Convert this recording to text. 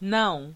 não.